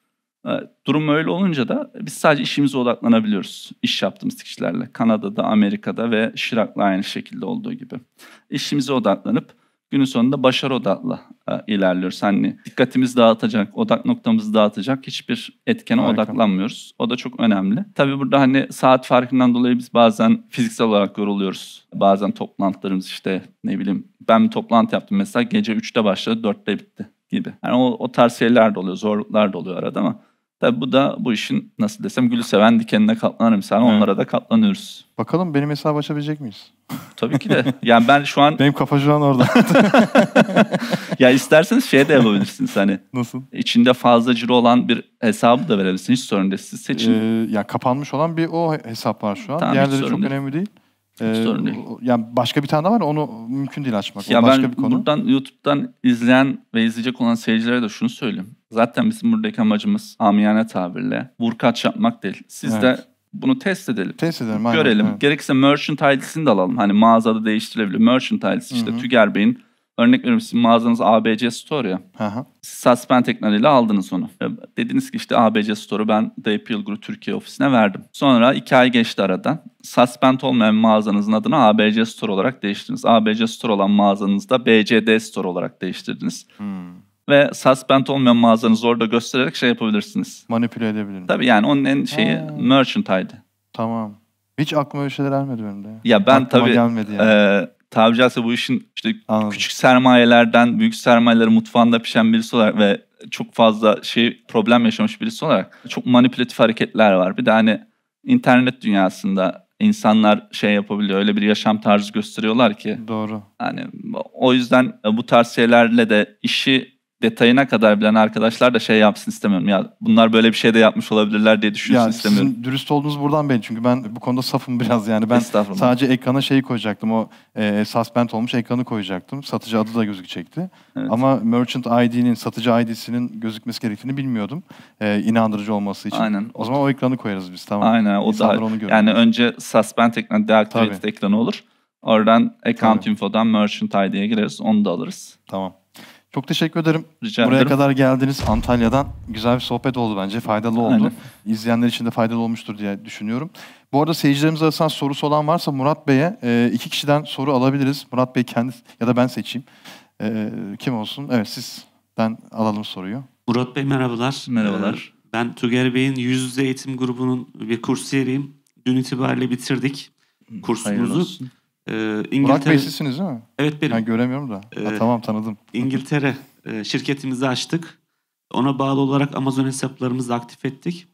Ee, durum öyle olunca da biz sadece işimize odaklanabiliyoruz. İş yaptığımız kişilerle. Kanada'da, Amerika'da ve Şirak'la aynı şekilde olduğu gibi. İşimize odaklanıp günün sonunda başarı odaklı e, ilerliyoruz. Hani dikkatimizi dağıtacak, odak noktamızı dağıtacak hiçbir etkene Harika. odaklanmıyoruz. O da çok önemli. Tabii burada hani saat farkından dolayı biz bazen fiziksel olarak yoruluyoruz. Bazen toplantılarımız işte ne bileyim ben bir toplantı yaptım mesela gece 3'te başladı 4'te bitti gibi. Yani o, o tarz şeyler de oluyor, zorluklar da oluyor arada ama tabii bu da bu işin nasıl desem gülü seven dikenine katlanır misal Evet. onlara da katlanıyoruz. Bakalım benim hesabı açabilecek miyiz? Tabii ki de. Yani ben şu an Benim kafa şu an orada. ya isterseniz şey de yapabilirsiniz hani Nasıl? içinde fazla ciro olan bir hesabı da verebilirsiniz. Hiç sorun değil. Siz seçin. Ee, ya kapanmış olan bir o hesap var şu an. Tamam, Diğerleri çok önemli değil. Ee, sorun değil. Yani başka bir tane daha var onu mümkün değil açmak. ya o başka ben bir konu. buradan YouTube'dan izleyen ve izleyecek olan seyircilere de şunu söyleyeyim. Zaten bizim buradaki amacımız amiyane tabirle vurkaç yapmak değil. Siz de Evet. bunu test edelim. Test edelim. aynen, Görelim. evet. Gerekirse merchant ID'sini de alalım. Hani mağazada değiştirilebilir. Merchant ID'si işte Hı hı. Tüger Bey'in örnek veriyorum sizin mağazanız ABC Store ya. Suspend teknoliyle aldınız onu. Dediniz ki işte ABC Store'u ben The Appeal Group Türkiye ofisine verdim. Sonra iki ay geçti aradan. Suspend olmayan mağazanızın adını ABC Store olarak değiştirdiniz. ABC Store olan mağazanızda BCD Store olarak değiştirdiniz. Hmm. Ve suspend olmayan mağazanızı orada göstererek şey yapabilirsiniz. Manipüle edebilirim. Tabii yani onun en şeyi Ha. merchant ID. Tamam. Hiç aklıma öyle şeyler ermedi benim de. Ya ben Aklıma tabii gelmedi yani. e, tabiri caizse bu işin işte Anladım. küçük sermayelerden büyük sermayeleri mutfağında pişen birisi olarak ve çok fazla şey problem yaşamış birisi olarak çok manipülatif hareketler var. Bir de hani internet dünyasında insanlar şey yapabiliyor öyle bir yaşam tarzı gösteriyorlar ki Doğru. hani o yüzden bu tarz şeylerle de işi detayına kadar bilen arkadaşlar da şey yapsın istemiyorum. Ya bunlar böyle bir şey de yapmış olabilirler diye düşünsün Ya istemiyorum. sizin dürüst olduğunuz buradan belli çünkü ben bu konuda safım biraz yani ben sadece ekrana şeyi koyacaktım o e, suspend olmuş ekranı koyacaktım satıcı adı da gözükecekti Evet. ama merchant ID'nin satıcı ID'sinin gözükmesi gerektiğini bilmiyordum e, inandırıcı olması için. Aynen. O zaman o ekranı koyarız biz tamam. Aynen o İnsanlar da onu görür. yani önce suspend ekranı deactivated Tabii. ekranı olur. Oradan account Tabii. info'dan merchant ID'ye gireriz. Onu da alırız. Tamam. Çok teşekkür ederim. Rica Buraya ederim. kadar geldiniz Antalya'dan. Güzel bir sohbet oldu bence. Faydalı oldu. Aynen. İzleyenler için de faydalı olmuştur diye düşünüyorum. Bu arada seyircilerimiz arasında sorusu olan varsa Murat Bey'e e, iki kişiden soru alabiliriz. Murat Bey kendisi ya da ben seçeyim. E, kim olsun? Evet sizden alalım soruyu. Murat Bey merhabalar. Merhabalar. Ee, Ben Tüger Bey'in yüz yüze eğitim grubunun bir kursiyeriyim. Dün itibariyle bitirdik Hayırlı kursumuzu. Ee, İngiltere, Bey sizsiniz değil mi? evet benim. Ben göremiyorum da. Ha, Ee, tamam tanıdım. İngiltere e, şirketimizi açtık. Ona bağlı olarak Amazon hesaplarımızı aktif ettik.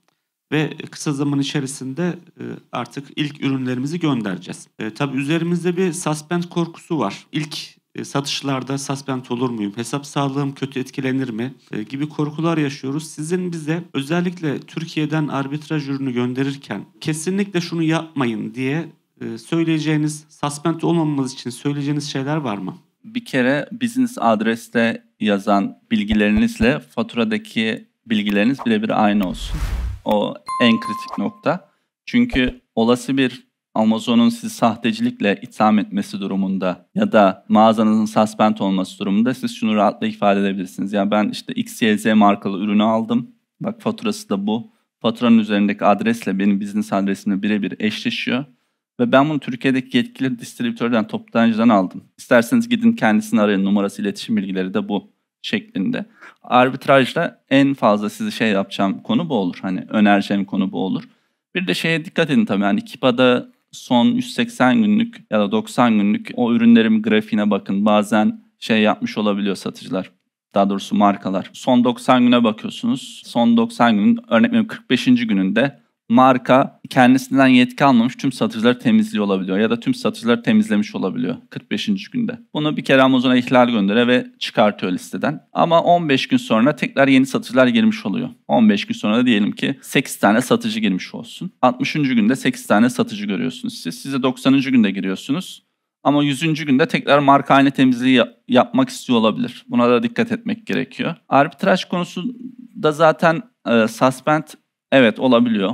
Ve kısa zaman içerisinde e, artık ilk ürünlerimizi göndereceğiz. E, tabii üzerimizde bir suspend korkusu var. İlk e, satışlarda suspend olur muyum? Hesap sağlığım kötü etkilenir mi? E, gibi korkular yaşıyoruz. Sizin bize özellikle Türkiye'den arbitraj ürünü gönderirken kesinlikle şunu yapmayın diye söyleyeceğiniz, suspend olmamamız için söyleyeceğiniz şeyler var mı? Bir kere business adreste yazan bilgilerinizle faturadaki bilgileriniz birebir aynı olsun. O en kritik nokta. Çünkü olası bir Amazon'un sizi sahtecilikle itham etmesi durumunda ya da mağazanızın suspend olması durumunda siz şunu rahatla ifade edebilirsiniz. Ya ben işte XYZ markalı ürünü aldım. Bak faturası da bu. Faturanın üzerindeki adresle benim business adresimle birebir eşleşiyor. Ve ben bunu Türkiye'deki yetkili distribütörden, toptancıdan aldım. İsterseniz gidin kendisini arayın. Numarası, iletişim bilgileri de bu şeklinde. Arbitrajda en fazla sizi şey yapacağım konu bu olur. Hani önereceğim konu bu olur. Bir de şeye dikkat edin tabii. Hani Kipa'da son 180 günlük ya da 90 günlük o ürünlerin grafiğine bakın. Bazen şey yapmış olabiliyor satıcılar. Daha doğrusu markalar. Son 90 güne bakıyorsunuz. Son 90 günün örnek veriyorum 45. gününde marka kendisinden yetki almamış tüm satıcıları temizliyor olabiliyor ya da tüm satıcıları temizlemiş olabiliyor 45. günde. Bunu bir kere Amazon'a ihlal göndere ve çıkartıyor listeden. Ama 15 gün sonra tekrar yeni satıcılar girmiş oluyor. 15 gün sonra da diyelim ki 8 tane satıcı girmiş olsun. 60. günde 8 tane satıcı görüyorsunuz siz. Size 90. günde giriyorsunuz. Ama 100. günde tekrar marka aynı temizliği ya- yapmak istiyor olabilir. Buna da dikkat etmek gerekiyor. Arbitraj konusunda zaten e, suspend evet olabiliyor.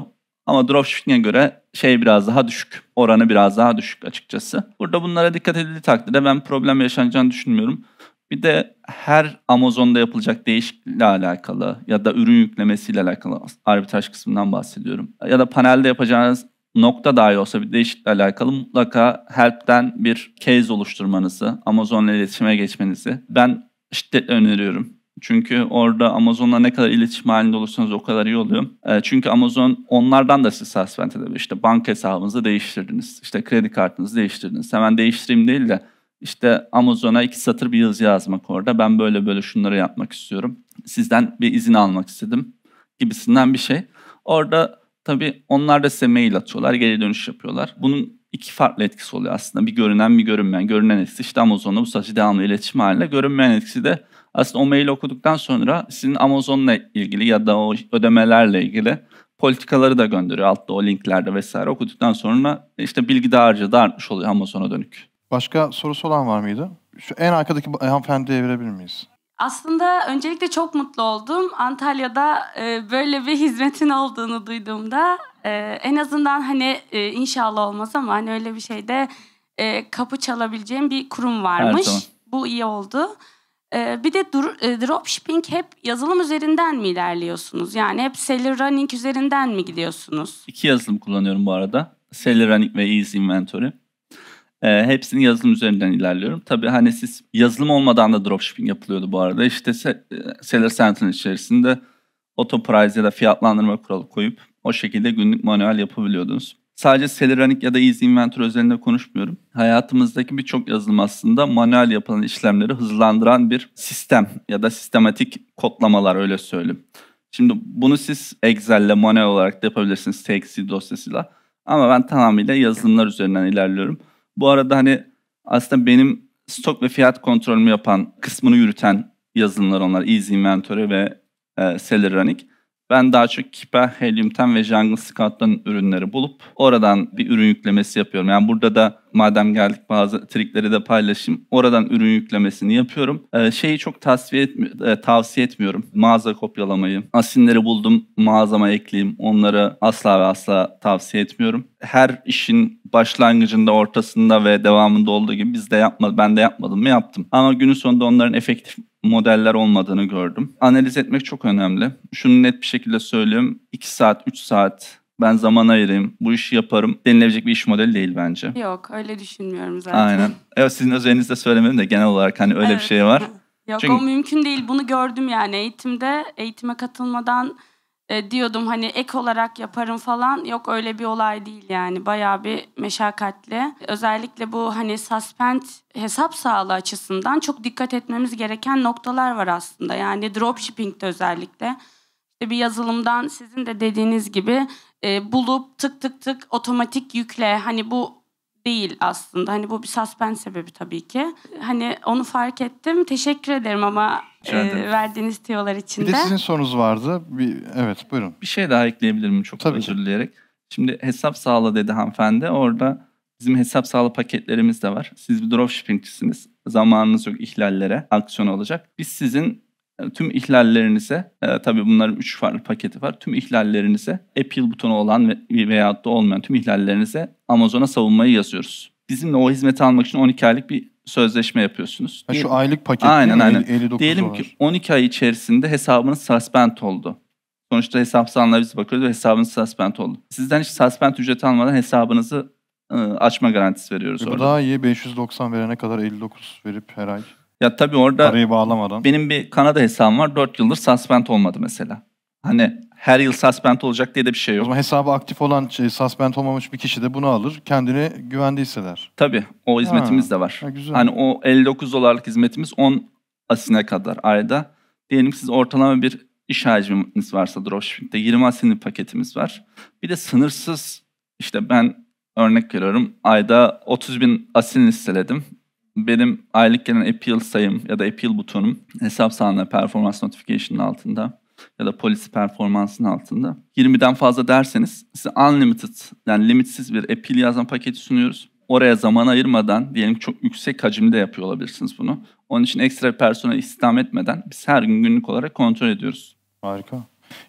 Ama dropshipping'e göre şey biraz daha düşük. Oranı biraz daha düşük açıkçası. Burada bunlara dikkat edildiği takdirde ben problem yaşanacağını düşünmüyorum. Bir de her Amazon'da yapılacak değişiklikle alakalı ya da ürün yüklemesiyle alakalı arbitraj kısmından bahsediyorum. Ya da panelde yapacağınız nokta dahi olsa bir değişiklikle alakalı mutlaka help'ten bir case oluşturmanızı, Amazon'la iletişime geçmenizi ben şiddetle öneriyorum. Çünkü orada Amazon'la ne kadar iletişim halinde olursanız o kadar iyi oluyor. E, çünkü Amazon onlardan da sizi suspend edebilir. İşte banka hesabınızı değiştirdiniz. işte kredi kartınızı değiştirdiniz. Hemen değiştireyim değil de işte Amazon'a iki satır bir yazı yazmak orada. Ben böyle böyle şunları yapmak istiyorum. Sizden bir izin almak istedim gibisinden bir şey. Orada tabii onlar da size mail atıyorlar, geri dönüş yapıyorlar. Bunun iki farklı etkisi oluyor aslında. Bir görünen bir görünmeyen. Görünen etkisi işte Amazon'la bu saçı devamlı iletişim halinde. Görünmeyen etkisi de aslında o maili okuduktan sonra sizin Amazon'la ilgili ya da o ödemelerle ilgili politikaları da gönderiyor altta o linklerde vesaire okuduktan sonra işte bilgi dağarcığı da artmış oluyor Amazon'a dönük. Başka sorusu olan var mıydı? Şu en arkadaki hanımefendiye verebilir miyiz? Aslında öncelikle çok mutlu oldum. Antalya'da e, böyle bir hizmetin olduğunu duyduğumda e, en azından hani e, inşallah olmaz ama hani öyle bir şeyde e, kapı çalabileceğim bir kurum varmış. Bu iyi oldu. E, bir de dur, e, dropshipping hep yazılım üzerinden mi ilerliyorsunuz? Yani hep seller running üzerinden mi gidiyorsunuz? İki yazılım kullanıyorum bu arada. Seller running ve easy inventory. E, hepsini yazılım üzerinden ilerliyorum. Tabii hani siz yazılım olmadan da dropshipping yapılıyordu bu arada. İşte e, Seller Center'ın içerisinde autoprice ya da fiyatlandırma kuralı koyup o şekilde günlük manuel yapabiliyordunuz. Sadece Seleranik ya da Easy Inventory üzerinde konuşmuyorum. Hayatımızdaki birçok yazılım aslında manuel yapılan işlemleri hızlandıran bir sistem ya da sistematik kodlamalar öyle söyleyeyim. Şimdi bunu siz Excel'le manuel olarak da yapabilirsiniz TXT dosyasıyla. Ama ben tamamıyla yazılımlar üzerinden ilerliyorum. Bu arada hani aslında benim stok ve fiyat kontrolümü yapan, kısmını yürüten yazılımlar onlar. Easy Inventory ve e, Selleranic. Ben daha çok Keeper, Helium 10 ve Jungle Scout'tan ürünleri bulup oradan bir ürün yüklemesi yapıyorum. Yani burada da madem geldik bazı trikleri de paylaşayım. Oradan ürün yüklemesini yapıyorum. Ee, şeyi çok tavsiye, etmi e, tavsiye etmiyorum. Mağaza kopyalamayı. Asinleri buldum mağazama ekleyeyim. Onları asla ve asla tavsiye etmiyorum. Her işin başlangıcında, ortasında ve devamında olduğu gibi biz de yapmadık. Ben de yapmadım mı yaptım. Ama günün sonunda onların efektif modeller olmadığını gördüm. Analiz etmek çok önemli. Şunu net bir şekilde söyleyeyim. 2 saat, 3 saat ben zaman ayırayım, bu işi yaparım denilebilecek bir iş modeli değil bence. Yok öyle düşünmüyorum zaten. Aynen. Evet sizin özelinizde söylemedim de genel olarak hani öyle evet. bir şey var. Yok Çünkü... o mümkün değil. Bunu gördüm yani eğitimde. Eğitime katılmadan e, diyordum hani ek olarak yaparım falan. Yok öyle bir olay değil yani. Bayağı bir meşakkatli. Özellikle bu hani suspend hesap sağlığı açısından çok dikkat etmemiz gereken noktalar var aslında. Yani dropshipping'de özellikle. Bir yazılımdan sizin de dediğiniz gibi e, bulup tık tık tık otomatik yükle. Hani bu değil aslında. Hani bu bir suspend sebebi tabii ki. Hani onu fark ettim. Teşekkür ederim ama e, verdiğiniz tiyolar için de. Bir de sizin sorunuz vardı. Bir, evet buyurun. Bir şey daha ekleyebilirim çok tabii özür dileyerek. Şimdi hesap sağla dedi hanımefendi. Orada bizim hesap sağla paketlerimiz de var. Siz bir dropshippingçisiniz. Zamanınız yok ihlallere aksiyon olacak. Biz sizin e, tüm ihlallerinize, e, tabii bunların üç farklı paketi var. Tüm ihlallerinize appeal butonu olan ve, veyahut da olmayan tüm ihlallerinize Amazon'a savunmayı yazıyoruz. Bizimle o hizmeti almak için 12 aylık bir sözleşme yapıyorsunuz. Ha, şu aylık paket aynen, aynen. 59 Diyelim dolar. ki 12 ay içerisinde hesabınız suspend oldu. Sonuçta hesap biz bakıyoruz ve hesabınız suspend oldu. Sizden hiç suspend ücreti almadan hesabınızı ıı, açma garantisi veriyoruz e, orada. Bu daha iyi 590 verene kadar 59 verip her ay. Ya tabii orada parayı bağlamadan. Benim bir Kanada hesabım var. 4 yıldır suspend olmadı mesela. Hani her yıl suspend olacak diye de bir şey yok. O zaman hesabı aktif olan şey, suspend olmamış bir kişi de bunu alır. Kendini güvende hisseder. Tabii. O hizmetimiz ha, de var. Ha, güzel. Hani o 59 dolarlık hizmetimiz 10 asine kadar ayda. Diyelim siz ortalama bir iş hacminiz varsa dropshipping'de 20 asinli paketimiz var. Bir de sınırsız işte ben örnek veriyorum ayda 30 bin asin listeledim benim aylık gelen appeal sayım ya da appeal butonum hesap sağlığı performans notification'ın altında ya da polisi performansın altında. 20'den fazla derseniz size unlimited yani limitsiz bir appeal yazan paketi sunuyoruz. Oraya zaman ayırmadan diyelim çok yüksek hacimde yapıyor olabilirsiniz bunu. Onun için ekstra personel istihdam etmeden biz her gün günlük olarak kontrol ediyoruz. Harika.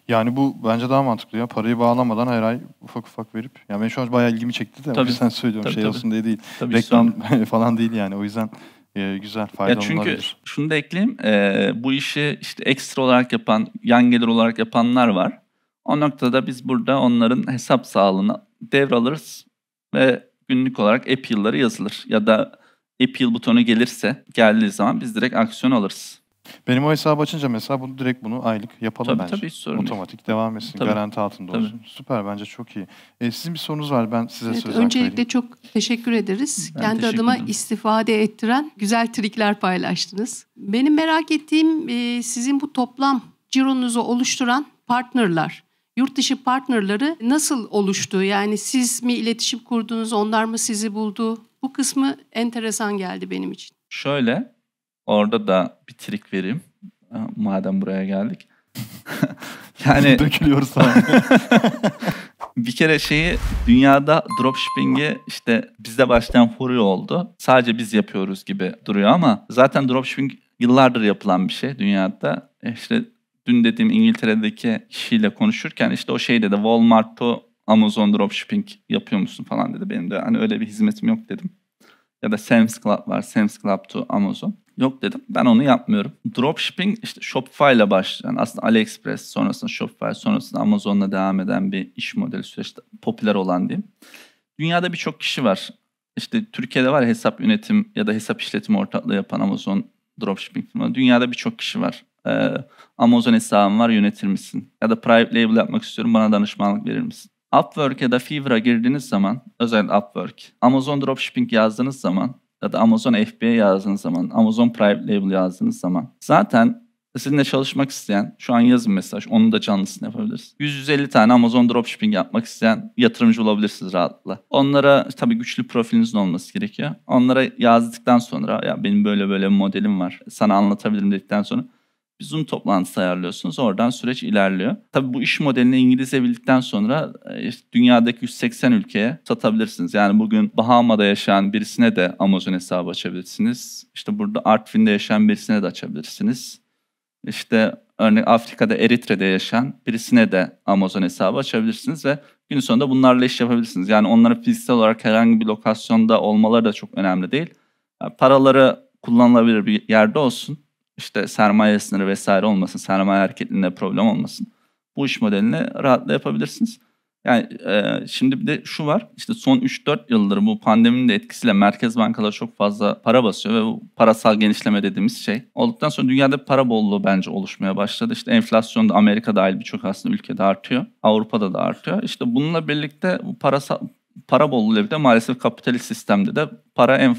Yani bu bence daha mantıklı ya. Parayı bağlamadan her ay ufak ufak verip. Yani ben şu an bayağı ilgimi çekti de. Tabii. Yüzden söylüyorum tabii, şey tabii. olsun diye değil. Tabii, Reklam falan değil yani. O yüzden e, güzel, faydalı ya çünkü olabilir. şunu da ekleyeyim. E, bu işi işte ekstra olarak yapan, yan gelir olarak yapanlar var. O noktada biz burada onların hesap sağlığını devralırız ve günlük olarak Apple'ları yazılır. Ya da Apple butonu gelirse geldiği zaman biz direkt aksiyon alırız. Benim o hesabı açınca mesela bunu direkt bunu aylık yapalım Tabii bence. tabii hiç sorun değil. Otomatik devam etsin. Tabii. Garanti altında Tabii. olsun. Süper bence çok iyi. E, sizin bir sorunuz var. Ben size Evet, söz öncelikle vereyim. çok teşekkür ederiz. Ben Kendi teşekkür adıma ederim. istifade ettiren güzel trikler paylaştınız. Benim merak ettiğim e, sizin bu toplam cironuzu oluşturan partnerler. Yurt dışı partnerleri nasıl oluştu? Yani siz mi iletişim kurdunuz, onlar mı sizi buldu? Bu kısmı enteresan geldi benim için. Şöyle orada da bir trik vereyim. Madem buraya geldik. yani Dökülüyoruz sana. bir kere şeyi dünyada dropshipping'i işte bizde başlayan furya oldu. Sadece biz yapıyoruz gibi duruyor ama zaten dropshipping yıllardır yapılan bir şey dünyada. E İşte dün dediğim İngiltere'deki kişiyle konuşurken işte o şey dedi Walmart to Amazon dropshipping yapıyor musun falan dedi. Benim de hani öyle bir hizmetim yok dedim. Ya da Sam's Club var. Sam's Club to Amazon. Yok dedim. Ben onu yapmıyorum. Dropshipping işte Shopify ile başlayan aslında AliExpress sonrasında Shopify sonrasında Amazon'la devam eden bir iş modeli süreçte popüler olan diyeyim. Dünyada birçok kişi var. İşte Türkiye'de var hesap yönetim ya da hesap işletim ortaklığı yapan Amazon dropshipping firma. Dünyada birçok kişi var. Ee, Amazon hesabım var yönetir misin? Ya da private label yapmak istiyorum bana danışmanlık verir misin? Upwork ya da Fiverr'a girdiğiniz zaman, özellikle Upwork, Amazon Dropshipping yazdığınız zaman ya da Amazon FBA yazdığınız zaman, Amazon Private Label yazdığınız zaman zaten sizinle çalışmak isteyen, şu an yazın mesaj, onun da canlısını yapabiliriz. 150 tane Amazon Dropshipping yapmak isteyen yatırımcı olabilirsiniz rahatlıkla. Onlara tabii güçlü profilinizin olması gerekiyor. Onlara yazdıktan sonra ya benim böyle böyle bir modelim var, sana anlatabilirim dedikten sonra bir Zoom toplantısı ayarlıyorsunuz. Oradan süreç ilerliyor. Tabii bu iş modelini İngilizce bildikten sonra e, dünyadaki 180 ülkeye satabilirsiniz. Yani bugün Bahama'da yaşayan birisine de Amazon hesabı açabilirsiniz. İşte burada Artvin'de yaşayan birisine de açabilirsiniz. İşte örneğin Afrika'da Eritre'de yaşayan birisine de Amazon hesabı açabilirsiniz ve gün sonunda bunlarla iş yapabilirsiniz. Yani onların fiziksel olarak herhangi bir lokasyonda olmaları da çok önemli değil. Yani paraları kullanılabilir bir yerde olsun işte sermaye sınırı vesaire olmasın, sermaye hareketliğinde problem olmasın. Bu iş modelini rahatla yapabilirsiniz. Yani e, şimdi bir de şu var, işte son 3-4 yıldır bu pandeminin de etkisiyle merkez bankaları çok fazla para basıyor ve bu parasal genişleme dediğimiz şey olduktan sonra dünyada bir para bolluğu bence oluşmaya başladı. İşte enflasyon da Amerika dahil birçok aslında ülkede artıyor, Avrupa'da da artıyor. İşte bununla birlikte bu parasal para bolluğuyla birlikte maalesef kapitalist sistemde de para en,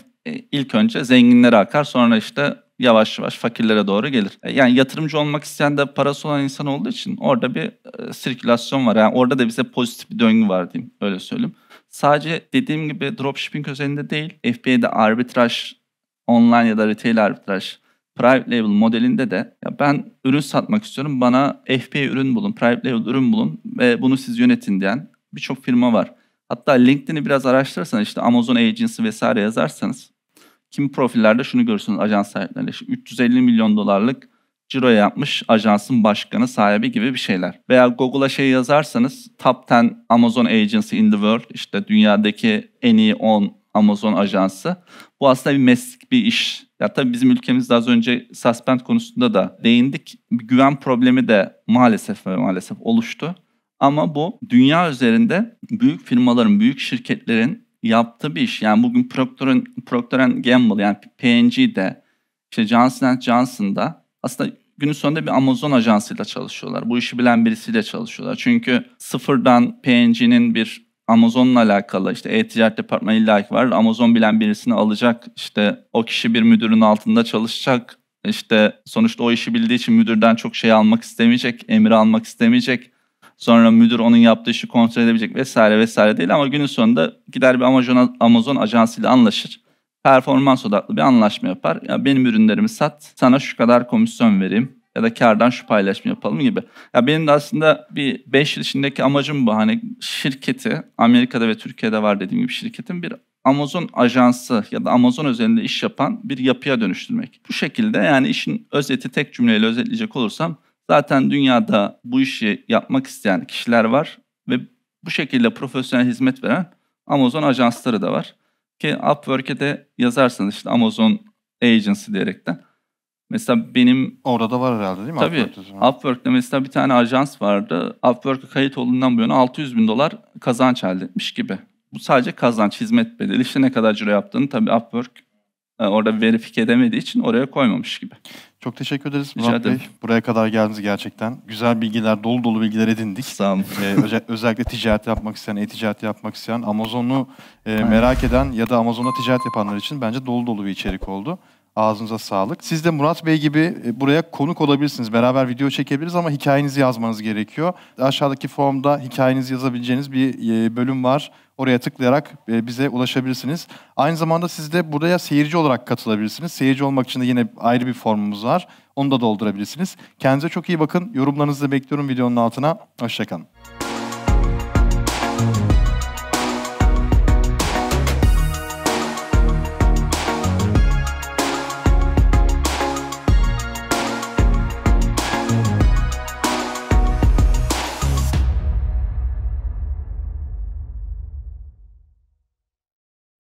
ilk önce zenginlere akar sonra işte yavaş yavaş fakirlere doğru gelir. E, Yani yatırımcı olmak isteyen de parası olan insan olduğu için orada bir e, sirkülasyon var. Yani orada da bize pozitif bir döngü var diyeyim öyle söyleyeyim. Sadece dediğim gibi dropshipping özelinde değil, FBA'de arbitraj, online ya da retail arbitraj, private label modelinde de ya ben ürün satmak istiyorum bana FBA ürün bulun, private label ürün bulun ve bunu siz yönetin diyen birçok firma var. Hatta LinkedIn'i biraz araştırırsanız işte Amazon Agency vesaire yazarsanız kimi profillerde şunu görürsünüz ajans sahiplerinde. İşte 350 milyon dolarlık ciro yapmış ajansın başkanı sahibi gibi bir şeyler. Veya Google'a şey yazarsanız top 10 Amazon Agency in the world işte dünyadaki en iyi 10 Amazon ajansı. Bu aslında bir meslek bir iş. Ya tabii bizim ülkemizde az önce suspend konusunda da değindik. Bir güven problemi de maalesef ve maalesef oluştu. Ama bu dünya üzerinde büyük firmaların, büyük şirketlerin yaptığı bir iş. Yani bugün Procter, Procter Gamble yani P&G'de, işte Johnson Johnson'da aslında günün sonunda bir Amazon ajansıyla çalışıyorlar. Bu işi bilen birisiyle çalışıyorlar. Çünkü sıfırdan P&G'nin bir Amazon'la alakalı işte e-ticaret departmanı illaki var. Amazon bilen birisini alacak. İşte o kişi bir müdürün altında çalışacak. İşte sonuçta o işi bildiği için müdürden çok şey almak istemeyecek, emir almak istemeyecek. Sonra müdür onun yaptığı işi kontrol edebilecek vesaire vesaire değil ama günün sonunda gider bir Amazon, Amazon ajansıyla anlaşır. Performans odaklı bir anlaşma yapar. Ya benim ürünlerimi sat, sana şu kadar komisyon vereyim ya da kardan şu paylaşma yapalım gibi. Ya benim de aslında bir 5 yıl içindeki amacım bu. Hani şirketi Amerika'da ve Türkiye'de var dediğim gibi şirketin bir Amazon ajansı ya da Amazon özelinde iş yapan bir yapıya dönüştürmek. Bu şekilde yani işin özeti tek cümleyle özetleyecek olursam zaten dünyada bu işi yapmak isteyen kişiler var ve bu şekilde profesyonel hizmet veren Amazon ajansları da var. Ki Upwork'e de yazarsanız işte Amazon Agency diyerekten Mesela benim Orada da var herhalde değil mi? Tabii. Upwork'ta? Upwork'ta mesela bir tane ajans vardı. Upwork'a kayıt olduğundan bu yana 600 bin dolar kazanç elde etmiş gibi. Bu sadece kazanç, hizmet bedeli. İşte ne kadar ciro yaptığını tabii Upwork e, orada verifike edemediği için oraya koymamış gibi. Çok teşekkür ederiz Rica Murat ederim. Bey. Buraya kadar geldiniz gerçekten. Güzel bilgiler, dolu dolu bilgiler edindik. Sağ olun. Ee, öze- özellikle ticaret yapmak isteyen, e-ticaret yapmak isteyen, Amazon'u e, merak eden ya da Amazon'da ticaret yapanlar için bence dolu dolu bir içerik oldu. Ağzınıza sağlık. Siz de Murat Bey gibi e, buraya konuk olabilirsiniz. Beraber video çekebiliriz ama hikayenizi yazmanız gerekiyor. Aşağıdaki formda hikayenizi yazabileceğiniz bir e, bölüm var. Oraya tıklayarak e, bize ulaşabilirsiniz. Aynı zamanda siz de buraya seyirci olarak katılabilirsiniz. Seyirci olmak için de yine ayrı bir formumuz var. Onu da doldurabilirsiniz. Kendinize çok iyi bakın. Yorumlarınızı da bekliyorum videonun altına. Hoşçakalın.